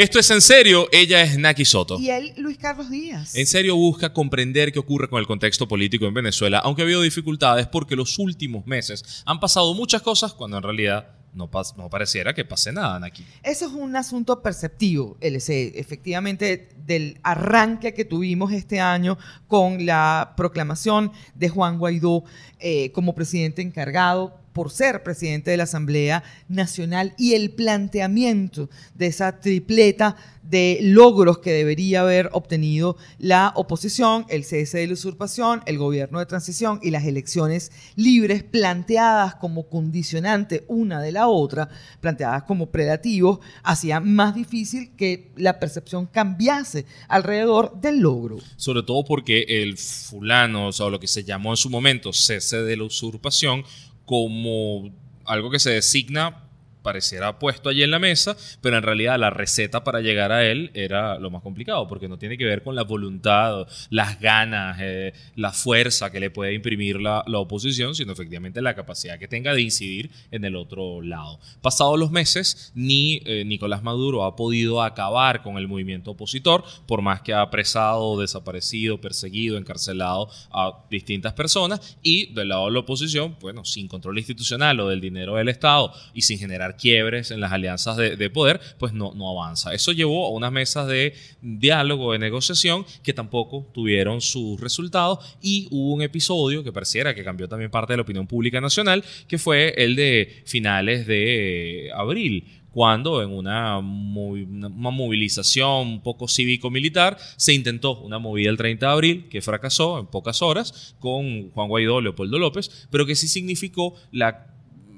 Esto es en serio, ella es Naki Soto. Y él, Luis Carlos Díaz. En serio busca comprender qué ocurre con el contexto político en Venezuela, aunque ha habido dificultades porque los últimos meses han pasado muchas cosas cuando en realidad no, no pareciera que pase nada aquí. Eso es un asunto perceptivo, LC. Efectivamente, del arranque que tuvimos este año con la proclamación de Juan Guaidó eh, como presidente encargado por ser presidente de la Asamblea Nacional y el planteamiento de esa tripleta de logros que debería haber obtenido la oposición, el cese de la usurpación, el gobierno de transición y las elecciones libres planteadas como condicionante una de la otra, planteadas como predativos, hacía más difícil que la percepción cambiase alrededor del logro. Sobre todo porque el fulano, o sea, lo que se llamó en su momento cese de la usurpación, como algo que se designa pareciera puesto allí en la mesa, pero en realidad la receta para llegar a él era lo más complicado, porque no tiene que ver con la voluntad, las ganas, eh, la fuerza que le puede imprimir la, oposición, sino efectivamente la capacidad que tenga de incidir en el otro lado. Pasados los meses, ni eh, Nicolás Maduro ha podido acabar con el movimiento opositor, por más que ha apresado, desaparecido, perseguido, encarcelado a distintas personas, y del lado de la oposición, bueno, sin control institucional o del dinero del Estado y sin generar quiebres en las alianzas de, poder, pues no, no avanza. Eso llevó a unas mesas de diálogo, de negociación, que tampoco tuvieron sus resultados y hubo un episodio que pareciera que cambió también parte de la opinión pública nacional, que fue el de finales de abril cuando en una, una, movilización un poco cívico-militar se intentó una movida el 30 de abril que fracasó en pocas horas con Juan Guaidó, Leopoldo López, pero que sí significó la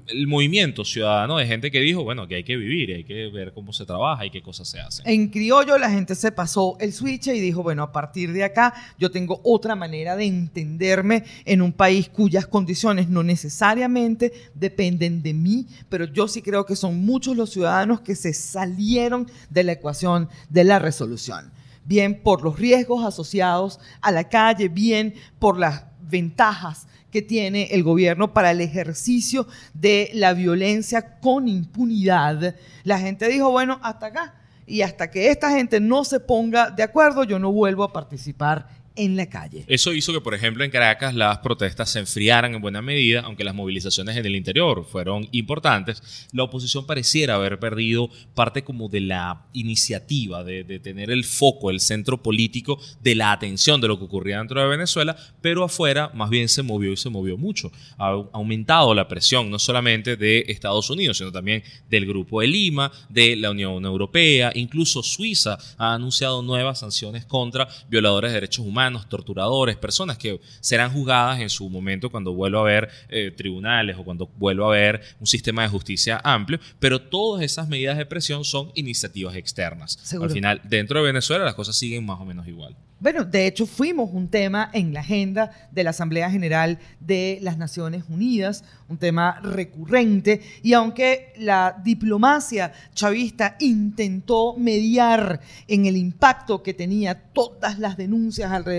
el movimiento ciudadano de gente que dijo, bueno, que hay que vivir, hay que ver cómo se trabaja y qué cosas se hacen. En criollo la gente se pasó el switch y dijo, bueno, a partir de acá yo tengo otra manera de entenderme en un país cuyas condiciones no necesariamente dependen de mí, pero yo sí creo que son muchos los ciudadanos que se salieron de la ecuación de la resolución. Bien por los riesgos asociados a la calle, bien por las ventajas que tiene el gobierno para el ejercicio de la violencia con impunidad, la gente dijo, bueno, hasta acá. Y hasta que esta gente no se ponga de acuerdo, yo no vuelvo a participar en la calle. Eso hizo que, por ejemplo, en Caracas las protestas se enfriaran en buena medida, aunque las movilizaciones en el interior fueron importantes. La oposición pareciera haber perdido parte como de la iniciativa, de, tener el foco, el centro político de la atención de lo que ocurría dentro de Venezuela, pero afuera más bien se movió y se movió mucho. Ha aumentado la presión no solamente de Estados Unidos, sino también del Grupo de Lima, de la Unión Europea, incluso Suiza ha anunciado nuevas sanciones contra violadores de derechos humanos torturadores, personas que serán juzgadas en su momento cuando vuelva a haber eh, tribunales o cuando vuelva a haber un sistema de justicia amplio, pero todas esas medidas de presión son iniciativas externas. Al final, dentro de Venezuela las cosas siguen más o menos igual. Bueno, de hecho fuimos un tema en la agenda de la Asamblea General de las Naciones Unidas, un tema recurrente, y aunque la diplomacia chavista intentó mediar en el impacto que tenía todas las denuncias alrededor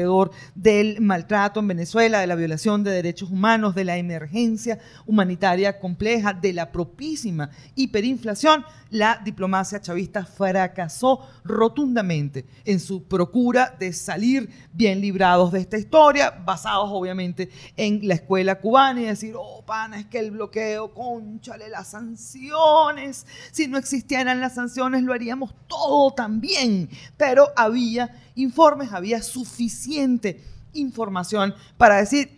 del maltrato en Venezuela, de la violación de derechos humanos, de la emergencia humanitaria compleja, de la propísima hiperinflación, la diplomacia chavista fracasó rotundamente en su procura de salir bien librados de esta historia, basados obviamente en la escuela cubana y decir, oh, pana, es que el bloqueo, conchale, las sanciones, si no existieran las sanciones lo haríamos todo también, pero había informes, había suficiente información para decir,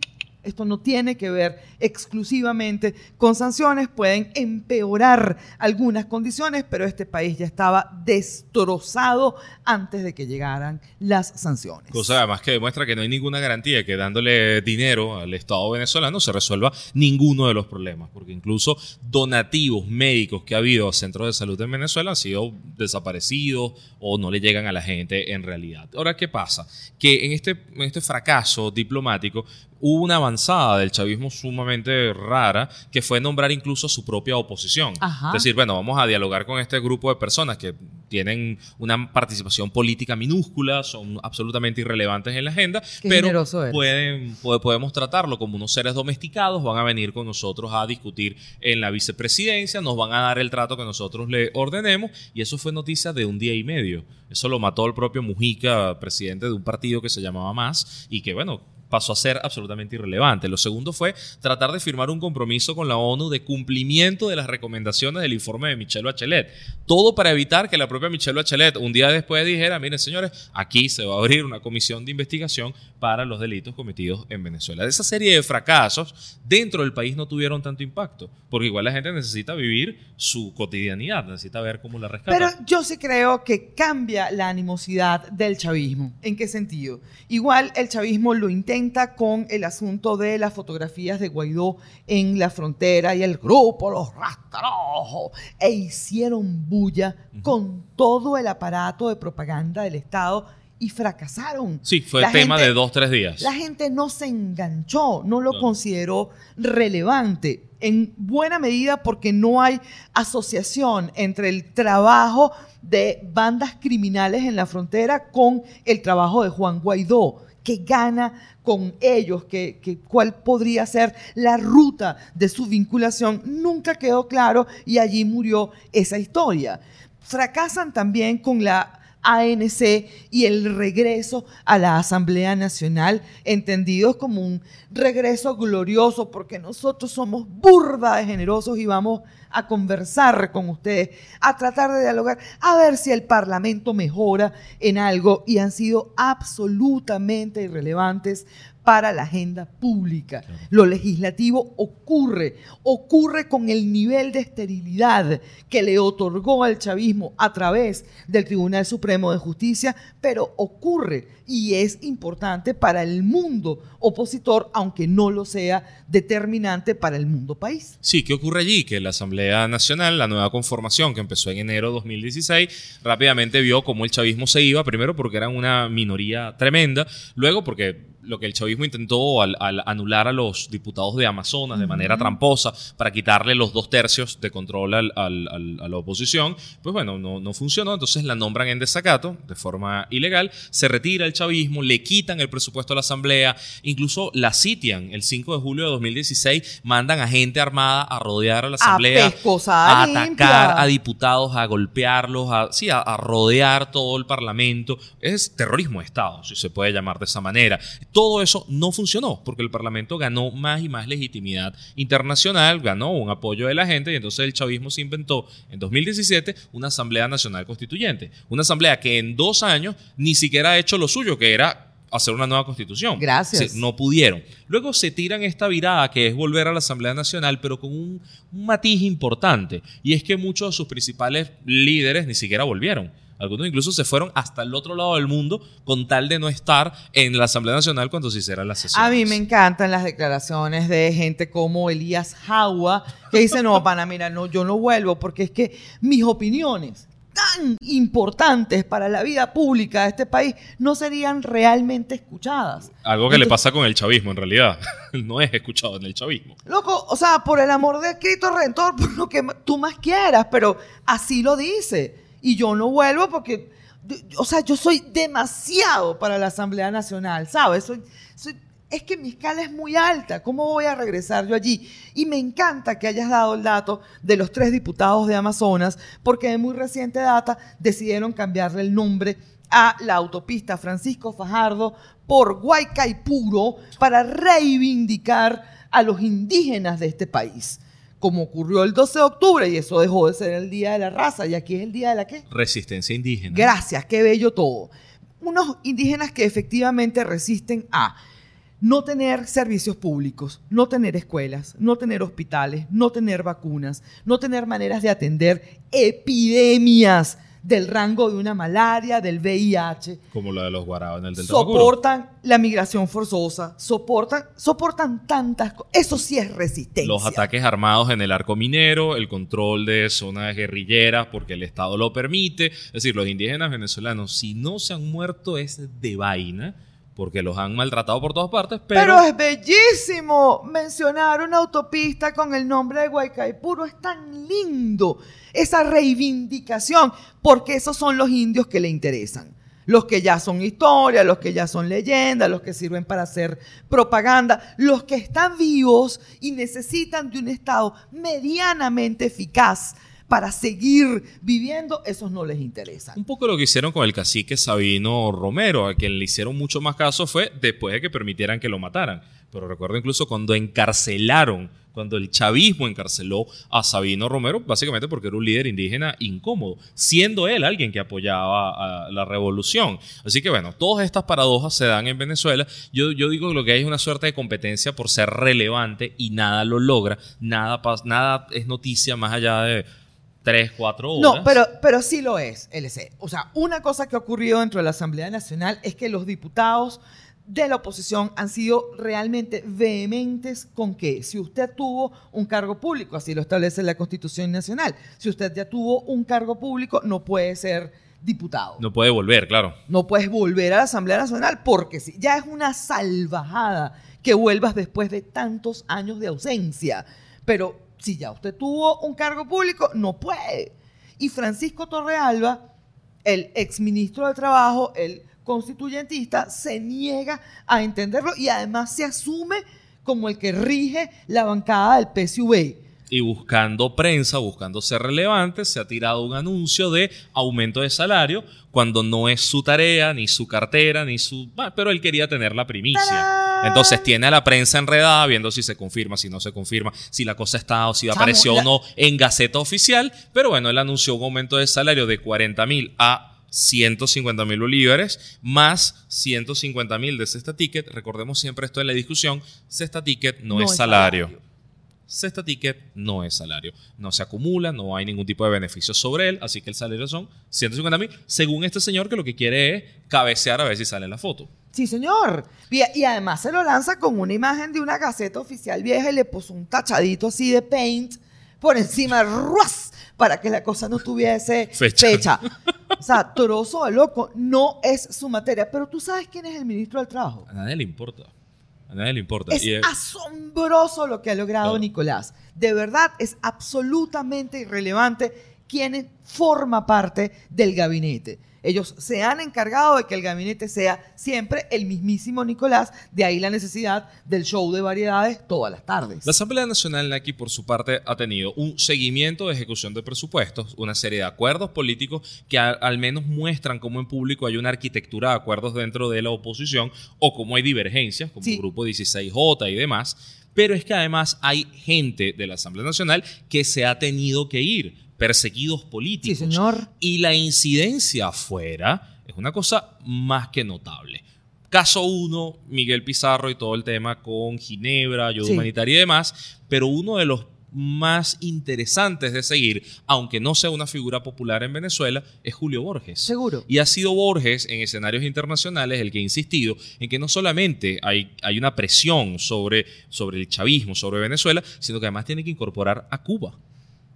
esto no tiene que ver exclusivamente con sanciones, pueden empeorar algunas condiciones, pero este país ya estaba destrozado antes de que llegaran las sanciones. Cosa además que demuestra que no hay ninguna garantía que dándole dinero al Estado venezolano se resuelva ninguno de los problemas, porque incluso donativos médicos que ha habido a centros de salud en Venezuela han sido desaparecidos o no le llegan a la gente en realidad. Ahora, ¿qué pasa? Que en este, en este fracaso diplomático hubo una avanzada del chavismo sumamente rara que fue nombrar incluso su propia oposición. Ajá. Es decir, bueno, vamos a dialogar con este grupo de personas que tienen una participación política minúscula, son absolutamente irrelevantes en la agenda, Qué pero pueden, puede- podemos tratarlo como unos seres domesticados, van a venir con nosotros a discutir en la vicepresidencia, nos van a dar el trato que nosotros le ordenemos, y eso fue noticia de un día y medio. Eso lo mató el propio Mujica, presidente de un partido que se llamaba Más, y que bueno, pasó a ser absolutamente irrelevante. Lo segundo fue tratar de firmar un compromiso con la ONU de cumplimiento de las recomendaciones del informe de Michelle Bachelet. Todo para evitar que la propia Michelle Bachelet un día después dijera, miren señores, aquí se va a abrir una comisión de investigación para los delitos cometidos en Venezuela. De esa serie de fracasos, dentro del país no tuvieron tanto impacto, porque igual la gente necesita vivir su cotidianidad, necesita ver cómo la rescata. Pero yo sí creo que cambia la animosidad del chavismo. ¿En qué sentido? Igual el chavismo lo intenta con el asunto de las fotografías de Guaidó en la frontera y el grupo Los Rastrojos e hicieron bulla con todo el aparato de propaganda del Estado y fracasaron. sí, fue La tema gente- de dos, tres días. La gente no se enganchó, no lo No. consideró relevante, en buena medida porque no hay asociación entre el trabajo de bandas criminales en la frontera con el trabajo de Juan Guaidó, que gana con ellos, que, que cuál podría ser la ruta de su vinculación, nunca quedó claro y allí murió esa historia. Fracasan también con la ANC y el regreso a la Asamblea Nacional, entendidos como un regreso glorioso, porque nosotros somos burda de generosos y vamos a conversar con ustedes, a tratar de dialogar, a ver si el Parlamento mejora en algo y han sido absolutamente irrelevantes para la agenda pública. Lo legislativo ocurre, ocurre con el nivel de esterilidad que le otorgó al chavismo a través del Tribunal Supremo de Justicia, pero ocurre y es importante para el mundo opositor, aunque no lo sea determinante para el mundo país. Sí, ¿qué ocurre allí? Que la Asamblea Nacional, la nueva conformación que empezó en enero de 2016, rápidamente vio cómo el chavismo se iba, primero porque eran una minoría tremenda, luego porque lo que el chavismo intentó al, al anular a los diputados de Amazonas de manera tramposa para quitarle los dos tercios de control al- a la oposición, pues bueno, no, no funcionó, entonces la nombran en desacato de forma ilegal, se retira el chavismo, le quitan el presupuesto a la Asamblea, incluso la sitian el 5 de julio de 2016, mandan a gente armada a rodear a la Asamblea, a atacar a diputados, a golpearlos, a, sí, a, a rodear todo el Parlamento. Es terrorismo de Estado, si se puede llamar de esa manera. Todo eso no funcionó porque el Parlamento ganó más y más legitimidad internacional, ganó un apoyo de la gente y entonces el chavismo se inventó en 2017 una Asamblea Nacional Constituyente. Una asamblea que en dos años ni siquiera ha hecho lo suyo, que era hacer una nueva constitución. Gracias. No pudieron. Luego se tiran esta virada que es volver a la Asamblea Nacional, pero con un, un matiz importante. Y es que muchos de sus principales líderes ni siquiera volvieron. Algunos incluso se fueron hasta el otro lado del mundo con tal de no estar en la Asamblea Nacional cuando se hicieran las sesiones. A mí me encantan las declaraciones de gente como Elías Jaua, que dice, no, pana, mira, no, yo no vuelvo porque es que mis opiniones tan importantes para la vida pública de este país no serían realmente escuchadas. Algo que le pasa con el chavismo, en realidad. no es escuchado en el chavismo. Loco, o sea, por el amor de Cristo Redentor, por lo que tú más quieras, pero así lo dice. Y yo no vuelvo porque, o sea, yo soy demasiado para la Asamblea Nacional, ¿sabes? Soy, soy- es que mi escala es muy alta. ¿Cómo voy a regresar yo allí? Y me encanta que hayas dado el dato de los tres diputados de Amazonas, porque de muy reciente data decidieron cambiarle el nombre a la autopista Francisco Fajardo por Guaycaipuro para reivindicar a los indígenas de este país. Como ocurrió el 12 de octubre, y eso dejó de ser el Día de la Raza, y aquí es el Día de la qué? Resistencia indígena. Gracias, qué bello todo. Unos indígenas que efectivamente resisten a no tener servicios públicos, no tener escuelas, no tener hospitales, no tener vacunas, no tener maneras de atender epidemias del rango de una malaria, del VIH, Como la de los guaraos en el Delta Macuro. soportan la migración forzosa, soportan, soportan tantas cosas. Eso sí es resistencia. Los ataques armados en el arco minero, el control de zonas guerrilleras porque el Estado lo permite. Es decir, los indígenas venezolanos, si no se han muerto es de vaina, porque los han maltratado por todas partes, pero... Es bellísimo mencionar una autopista con el nombre de Guaycaipuro. Es tan lindo esa reivindicación, porque esos son los indios que le interesan. Los que ya son historia, los que ya son leyenda, los que sirven para hacer propaganda, los que están vivos y necesitan de un Estado medianamente eficaz para seguir viviendo, esos no les interesa. Un poco lo que hicieron con el cacique Sabino Romero, a quien le hicieron mucho más caso fue después de que permitieran que lo mataran. Pero recuerdo incluso cuando encarcelaron, cuando el chavismo encarceló a Sabino Romero, básicamente porque era un líder indígena incómodo, siendo él alguien que apoyaba a la revolución. Así que bueno, todas estas paradojas se dan en Venezuela. Yo, digo que lo que hay es una suerte de competencia por ser relevante y nada lo logra, nada, nada es noticia más allá de tres, cuatro horas. No, pero, pero sí lo es, LC. O sea, una cosa que ha ocurrido dentro de la Asamblea Nacional es que los diputados de la oposición han sido realmente vehementes con que si usted tuvo un cargo público, así lo establece la Constitución Nacional, si usted ya tuvo un cargo público, no puede ser diputado. No puede volver, claro. No puedes volver a la Asamblea Nacional porque si ya es una salvajada que vuelvas después de tantos años de ausencia. Pero si ya usted tuvo un cargo público, no puede. Y Francisco Torrealba, el exministro de Trabajo, el constituyentista, se niega a entenderlo y además se asume como el que rige la bancada del PSV. Y buscando prensa, buscando ser relevante, se ha tirado un anuncio de aumento de salario cuando no es su tarea, ni su cartera, ni su... pero él quería tener la primicia. Entonces tiene a la prensa enredada viendo si se confirma, si no se confirma, si la cosa está o si apareció o no en Gaceta Oficial. Pero bueno, él anunció un aumento de salario de 40 mil a 150 mil bolívares más 150 mil de cesta ticket. Recordemos siempre esto en la discusión, cesta ticket no, es salario. Cesta ticket no es salario. No se acumula, no hay ningún tipo de beneficio sobre él, así que el salario son 150 mil, según este señor que lo que quiere es cabecear a ver si sale en la foto. Sí, señor. Y, además se lo lanza con una imagen de una gaceta oficial vieja y le puso un tachadito así de paint por encima, ¡ruas! para que la cosa no tuviese fecha. O sea, trozo de loco, no es su materia. Pero tú sabes quién es el ministro del Trabajo. A nadie le importa. A nadie le importa. Es asombroso lo que ha logrado Nicolás. De verdad, es absolutamente irrelevante quién forma parte del gabinete. Ellos se han encargado de que el gabinete sea siempre el mismísimo Nicolás, de ahí la necesidad del show de variedades todas las tardes. La Asamblea Nacional aquí, por su parte, ha tenido un seguimiento de ejecución de presupuestos, una serie de acuerdos políticos que al menos muestran cómo en público hay una arquitectura de acuerdos dentro de la oposición o cómo hay divergencias, como el Grupo 16J y demás. Pero es que además hay gente de la Asamblea Nacional que se ha tenido que ir perseguidos políticos. Sí, señor. Y la incidencia afuera es una cosa más que notable. Caso uno, Miguel Pizarro y todo el tema con Ginebra, ayuda humanitaria y demás, pero uno de los más interesantes de seguir, aunque no sea una figura popular en Venezuela, es Julio Borges. Seguro. Y ha sido Borges en escenarios internacionales el que ha insistido en que no solamente hay, hay una presión sobre, sobre el chavismo, sobre Venezuela, sino que además tiene que incorporar a Cuba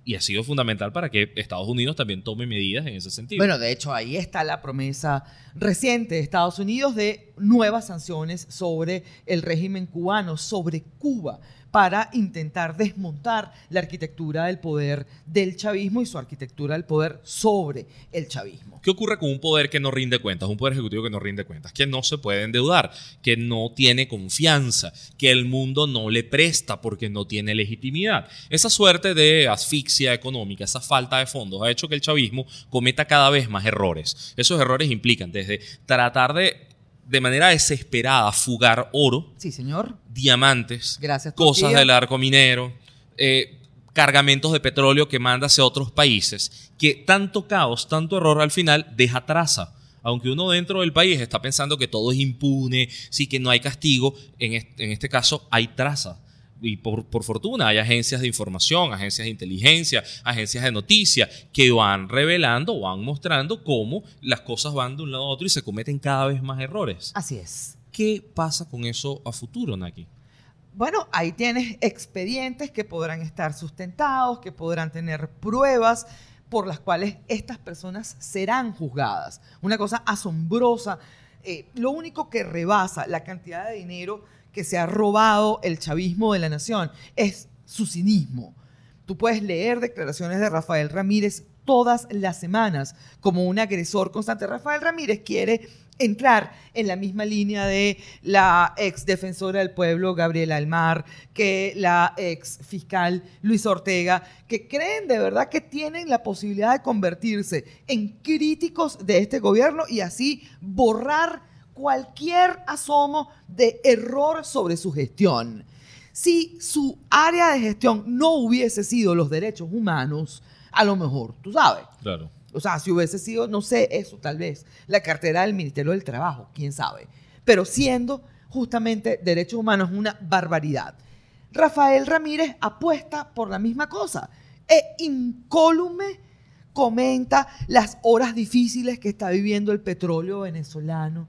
y ha sido fundamental para que Estados Unidos también tome medidas en ese sentido. Bueno, de hecho, ahí está la promesa reciente de Estados Unidos de nuevas sanciones sobre el régimen cubano, sobre Cuba para intentar desmontar la arquitectura del poder del chavismo y su arquitectura del poder sobre el chavismo. ¿Qué ocurre con un poder que no rinde cuentas? Un poder ejecutivo que no rinde cuentas, que no se puede endeudar, que no tiene confianza, que el mundo no le presta porque no tiene legitimidad. Esa suerte de asfixia económica, esa falta de fondos, ha hecho que el chavismo cometa cada vez más errores. Esos errores implican desde tratar de de manera desesperada fugar oro. Sí, señor. Diamantes. Gracias. Cosas del arco minero. Eh, cargamentos de petróleo que manda hacia otros países. Que tanto caos, tanto error al final deja traza. Aunque uno dentro del país está pensando que todo es impune, sí que no hay castigo, en en este caso hay traza y por, fortuna hay agencias de información, agencias de inteligencia, agencias de noticias que van revelando, van mostrando cómo las cosas van de un lado a otro y se cometen cada vez más errores. Así es. ¿Qué pasa con eso a futuro, Naki? Bueno, ahí tienes expedientes que podrán estar sustentados, que podrán tener pruebas por las cuales estas personas serán juzgadas. Una cosa asombrosa eh, lo único que rebasa la cantidad de dinero que se ha robado el chavismo de la nación es su cinismo. Tú puedes leer declaraciones de Rafael Ramírez todas las semanas como un agresor constante. Rafael Ramírez quiere entrar en la misma línea de la ex defensora del pueblo Gabriela Almar, que la ex fiscal Luis Ortega, que creen de verdad que tienen la posibilidad de convertirse en críticos de este gobierno y así borrar cualquier asomo de error sobre su gestión. Si su área de gestión no hubiese sido los derechos humanos, a lo mejor, tú sabes. Claro. O sea, si hubiese sido, no sé, eso tal vez, la cartera del Ministerio del Trabajo, quién sabe. Pero siendo justamente derechos humanos una barbaridad. Rafael Ramírez apuesta por la misma cosa. E incólume comenta las horas difíciles que está viviendo el petróleo venezolano.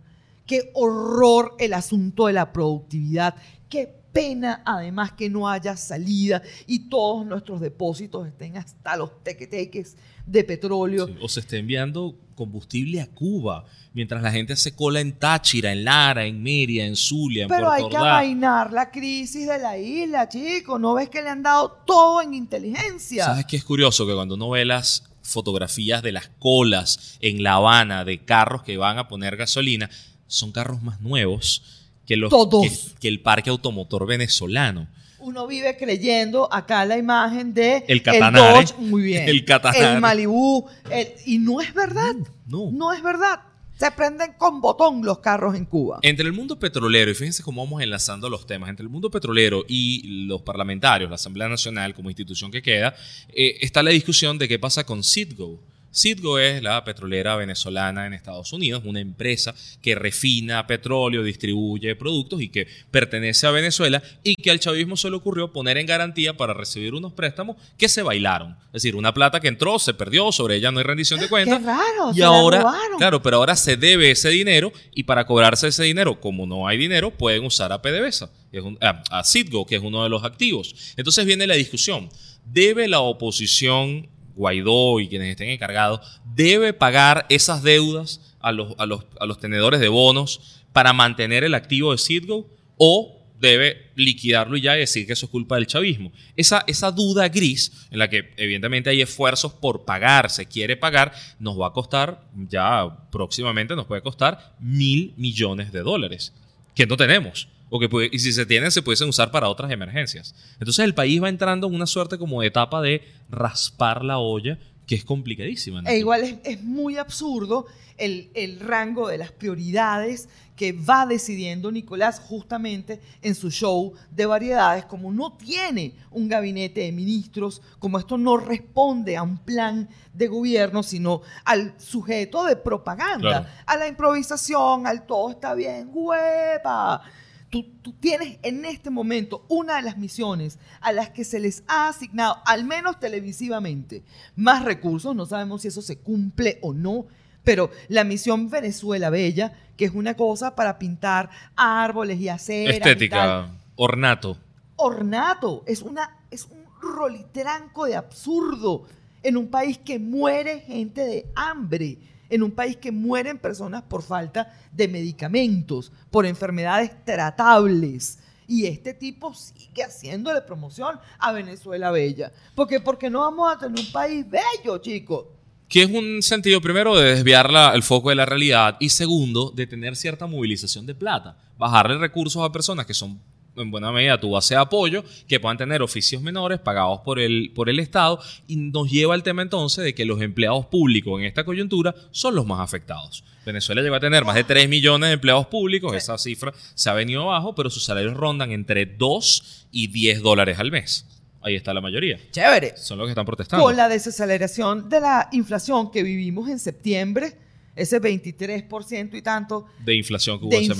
Qué horror el asunto de la productividad. Qué pena además que no haya salida y todos nuestros depósitos estén hasta los tequeteques de petróleo. Sí, o se esté enviando combustible a Cuba, mientras la gente hace cola en Táchira, en Lara, en Mérida, en Zulia, en Pero Puerto hay que Ordaz. amainar la crisis de la isla, chicos. ¿No ves que le han dado todo en inteligencia? ¿Sabes qué es curioso? Que cuando uno ve las fotografías de las colas en La Habana de carros que van a poner gasolina, son carros más nuevos que, los, Todos. que, que el parque automotor venezolano. Uno vive creyendo acá la imagen de El Catanare. Dodge, muy bien, El Catanare. el Malibu, el- y no es verdad, No. no es verdad. Se prenden con botón los carros en Cuba. Entre el mundo petrolero, y fíjense cómo vamos enlazando los temas, entre el mundo petrolero y los parlamentarios, la Asamblea Nacional como institución que queda, eh, está la discusión de qué pasa con Citgo. Citgo es la petrolera venezolana en Estados Unidos, una empresa que refina petróleo, distribuye productos y que pertenece a Venezuela y que al chavismo se le ocurrió poner en garantía para recibir unos préstamos que se bailaron. Es decir, una plata que entró, se perdió, sobre ella no hay rendición de cuentas. Qué raro, Y se ahora, claro, pero ahora se debe ese dinero y para cobrarse ese dinero, como no hay dinero, pueden usar a PDVSA, que es un- a, a Citgo, que es uno de los activos. Entonces viene la discusión. ¿Debe la oposición, Guaidó y quienes estén encargados, debe pagar esas deudas a los, a los, a los tenedores de bonos para mantener el activo de Citgo o debe liquidarlo y ya y decir que eso es culpa del chavismo. Esa, esa duda gris, en la que evidentemente hay esfuerzos por pagar, se quiere pagar, nos va a costar, ya próximamente nos puede costar mil millones de dólares, que no tenemos. O que y si se tienen, se pudiesen usar para otras emergencias. Entonces el país va entrando en una suerte como de etapa de raspar la olla, que es complicadísima. E igual es, es muy absurdo el, el rango de las prioridades que va decidiendo Nicolás justamente en su show de variedades, como no tiene un gabinete de ministros, como esto no responde a un plan de gobierno, sino al sujeto de propaganda, Claro. a la improvisación, al todo está bien, huepa. Tú, tú tienes en este momento una de las misiones a las que se les ha asignado, al menos televisivamente, más recursos. No sabemos si eso se cumple o no, pero la misión Venezuela Bella, que es una cosa para pintar árboles y tal, Estética, ornato. ornato, es, una, es un rolitranco de absurdo en un país que muere gente de hambre, en un país que mueren personas por falta de medicamentos, por enfermedades tratables. Y este tipo sigue haciéndole promoción a Venezuela Bella. Porque, porque no vamos a tener un país bello, chicos. Que es un sentido, primero, de desviar el foco de la realidad y segundo, de tener cierta movilización de plata. Bajarle recursos a personas que son, en buena medida, tu base de apoyo, que puedan tener oficios menores pagados por el, por el Estado y nos lleva al tema entonces de que los empleados públicos en esta coyuntura son los más afectados. Venezuela llegó a tener más de 3 millones de empleados públicos, esa cifra se ha venido abajo, pero sus salarios rondan entre 2 y 10 dólares al mes. Ahí está la mayoría. Chévere. Son los que están protestando. Con la desaceleración de la inflación que vivimos en septiembre, ese 23% y tanto de inflación que hubo de ese mes.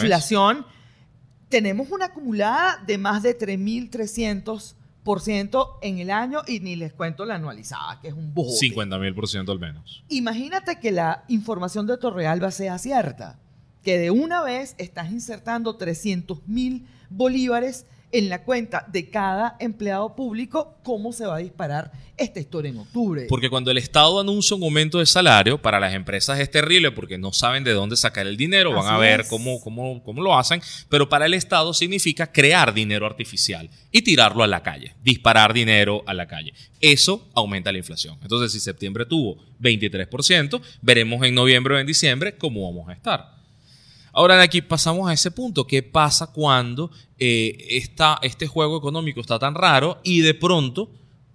Tenemos una acumulada de más de 3.300% en el año y ni les cuento la anualizada, que es un bojote. 50 mil por ciento al menos. Imagínate que la información de Torrealba sea cierta, que de una vez estás insertando 300 mil bolívares en la cuenta de cada empleado público cómo se va a disparar esta historia en octubre. Porque cuando el Estado anuncia un aumento de salario, para las empresas es terrible porque no saben de dónde sacar el dinero, van Así a ver es. cómo, cómo, cómo lo hacen, pero para el Estado significa crear dinero artificial y tirarlo a la calle, disparar dinero a la calle. Eso aumenta la inflación. Entonces, si septiembre tuvo 23%, veremos en noviembre o en diciembre cómo vamos a estar. Ahora de aquí pasamos a ese punto. ¿Qué pasa cuando eh, esta- este juego económico está tan raro y de pronto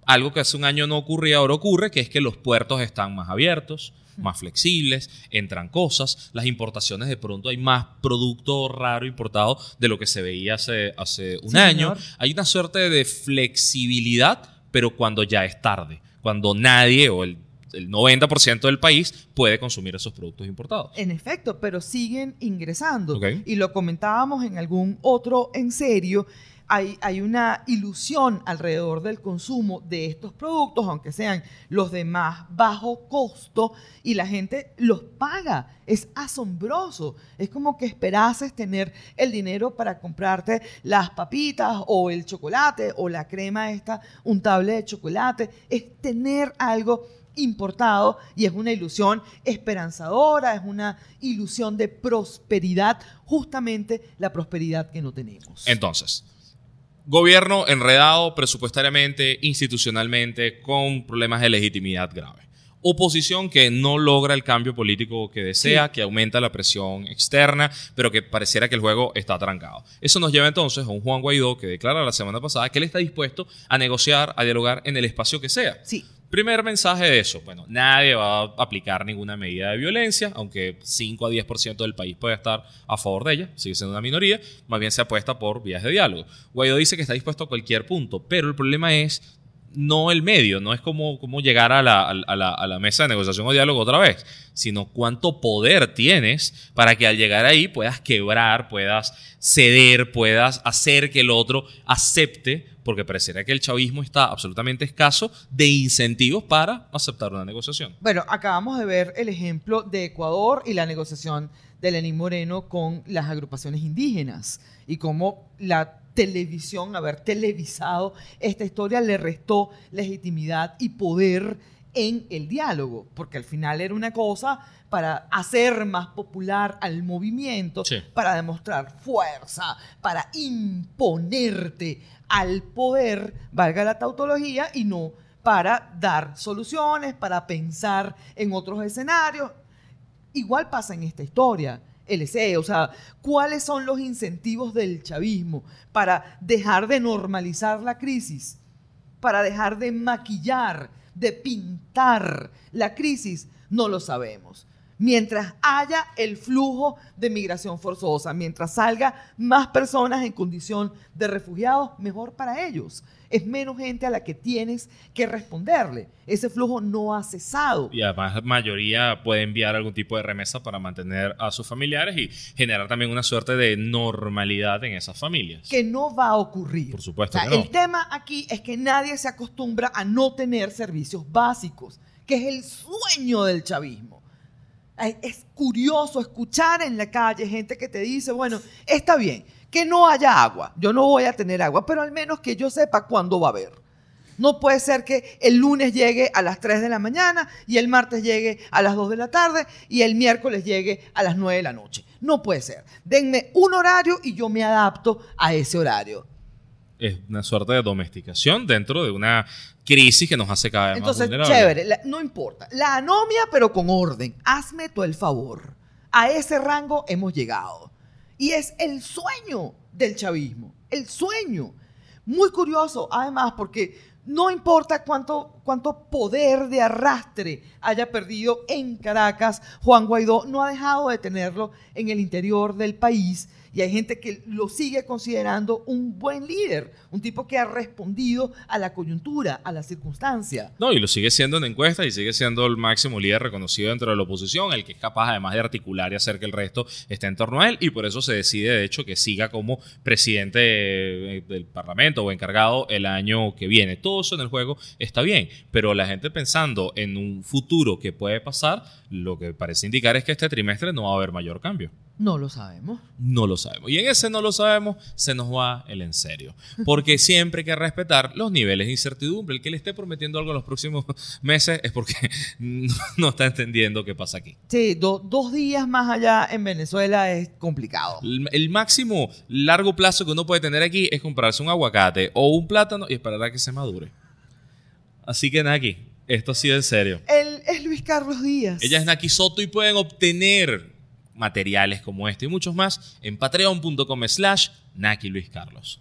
algo que hace un año no ocurría ahora ocurre, que es que los puertos están más abiertos, más flexibles, entran cosas, las importaciones de pronto hay más producto raro importado de lo que se veía hace, hace un Sí, año. señor. Hay una suerte de flexibilidad, pero cuando ya es tarde, cuando nadie o el, el 90% del país puede consumir esos productos importados. En efecto, pero siguen ingresando. Y lo comentábamos en algún otro en serio. Hay, hay una ilusión alrededor del consumo de estos productos, aunque sean los de más bajo costo, y la gente los paga. Es asombroso. Es como que esperases tener el dinero para comprarte las papitas o el chocolate o la crema esta untable de chocolate. Es tener algo importado y es una ilusión esperanzadora, es una ilusión de prosperidad, justamente la prosperidad que no tenemos. Entonces, gobierno enredado presupuestariamente, institucionalmente, con problemas de legitimidad grave. Oposición que no logra el cambio político que desea, Sí. que aumenta la presión externa, pero que pareciera que el juego está trancado. Eso nos lleva entonces a un Juan Guaidó que declara la semana pasada que él está dispuesto a negociar, a dialogar en el espacio que sea. sí, Primer mensaje de eso, bueno, nadie va a aplicar ninguna medida de violencia, aunque 5 a 10% del país puede estar a favor de ella, sigue siendo una minoría, más bien se apuesta por vías de diálogo. Guaidó dice que está dispuesto a cualquier punto, pero el problema es no el medio, no es como, llegar a la, a la- a la mesa de negociación o diálogo otra vez, sino cuánto poder tienes para que al llegar ahí puedas quebrar, puedas ceder, puedas hacer que el otro acepte, porque pareciera que el chavismo está absolutamente escaso de incentivos para aceptar una negociación. bueno, acabamos de ver el ejemplo de Ecuador y la negociación de Lenín Moreno con las agrupaciones indígenas y cómo la televisión, haber televisado esta historia le restó legitimidad y poder en el diálogo, porque al final era una cosa para hacer más popular al movimiento, Sí. para demostrar fuerza, para imponerte al poder, valga la tautología, y no para dar soluciones, para pensar en otros escenarios. Igual pasa en esta historia. LC, o sea, ¿cuáles son los incentivos del chavismo para dejar de normalizar la crisis? Para dejar de maquillar, de pintar la crisis, no lo sabemos. Mientras haya el flujo de migración forzosa, mientras salga más personas en condición de refugiados, mejor para ellos. Es menos gente a la que tienes que responderle. Ese flujo no ha cesado. Y además la mayoría puede enviar algún tipo de remesa para mantener a sus familiares y generar también una suerte de normalidad en esas familias. que no va a ocurrir. Por supuesto O sea, que no. El tema aquí es que nadie se acostumbra a no tener servicios básicos, que es el sueño del chavismo. Es curioso escuchar en la calle gente que te dice, bueno, está bien, que no haya agua, yo no voy a tener agua, pero al menos que yo sepa cuándo va a haber. No puede ser que el lunes llegue a las 3 de la mañana y el martes llegue a las 2 de la tarde y el miércoles llegue a las 9 de la noche. No puede ser. Denme un horario y yo me adapto a ese horario. Es una suerte de domesticación dentro de una crisis que nos hace cada vez Entonces, más vulnerables. chévere, la- no importa. La anomia, pero con orden. Hazme tú el favor. A ese rango hemos llegado. Y es el sueño del chavismo. El sueño. Muy curioso, además, porque no importa cuánto, cuánto poder de arrastre haya perdido en Caracas, Juan Guaidó no ha dejado de tenerlo en el interior del país. Y hay gente que lo sigue considerando un buen líder, un tipo que ha respondido a la coyuntura, a la circunstancia. No, y lo sigue siendo en encuestas y sigue siendo el máximo líder reconocido dentro de la oposición, el que es capaz además de articular y hacer que el resto esté en torno a él, y por eso se decide de hecho que siga como presidente eh, del Parlamento o encargado el año que viene. Todo eso en el juego está bien, pero la gente pensando en un futuro que puede pasar, lo que parece indicar es que este trimestre no va a haber mayor cambio. No lo sabemos. No lo sabemos. Y en ese no lo sabemos, se nos va el en serio. Porque siempre hay que respetar los niveles de incertidumbre. El que le esté prometiendo algo en los próximos meses es porque no está entendiendo qué pasa aquí. Sí, do- dos días más allá en Venezuela es complicado. El, el máximo largo plazo que uno puede tener aquí es comprarse un aguacate o un plátano y esperar a que se madure. Así que Naki, esto ha sido en serio. Él es Luis Carlos Díaz. Ella es Naki Soto y pueden obtener materiales como este y muchos más en patreon.com slash Naki Luis Carlos.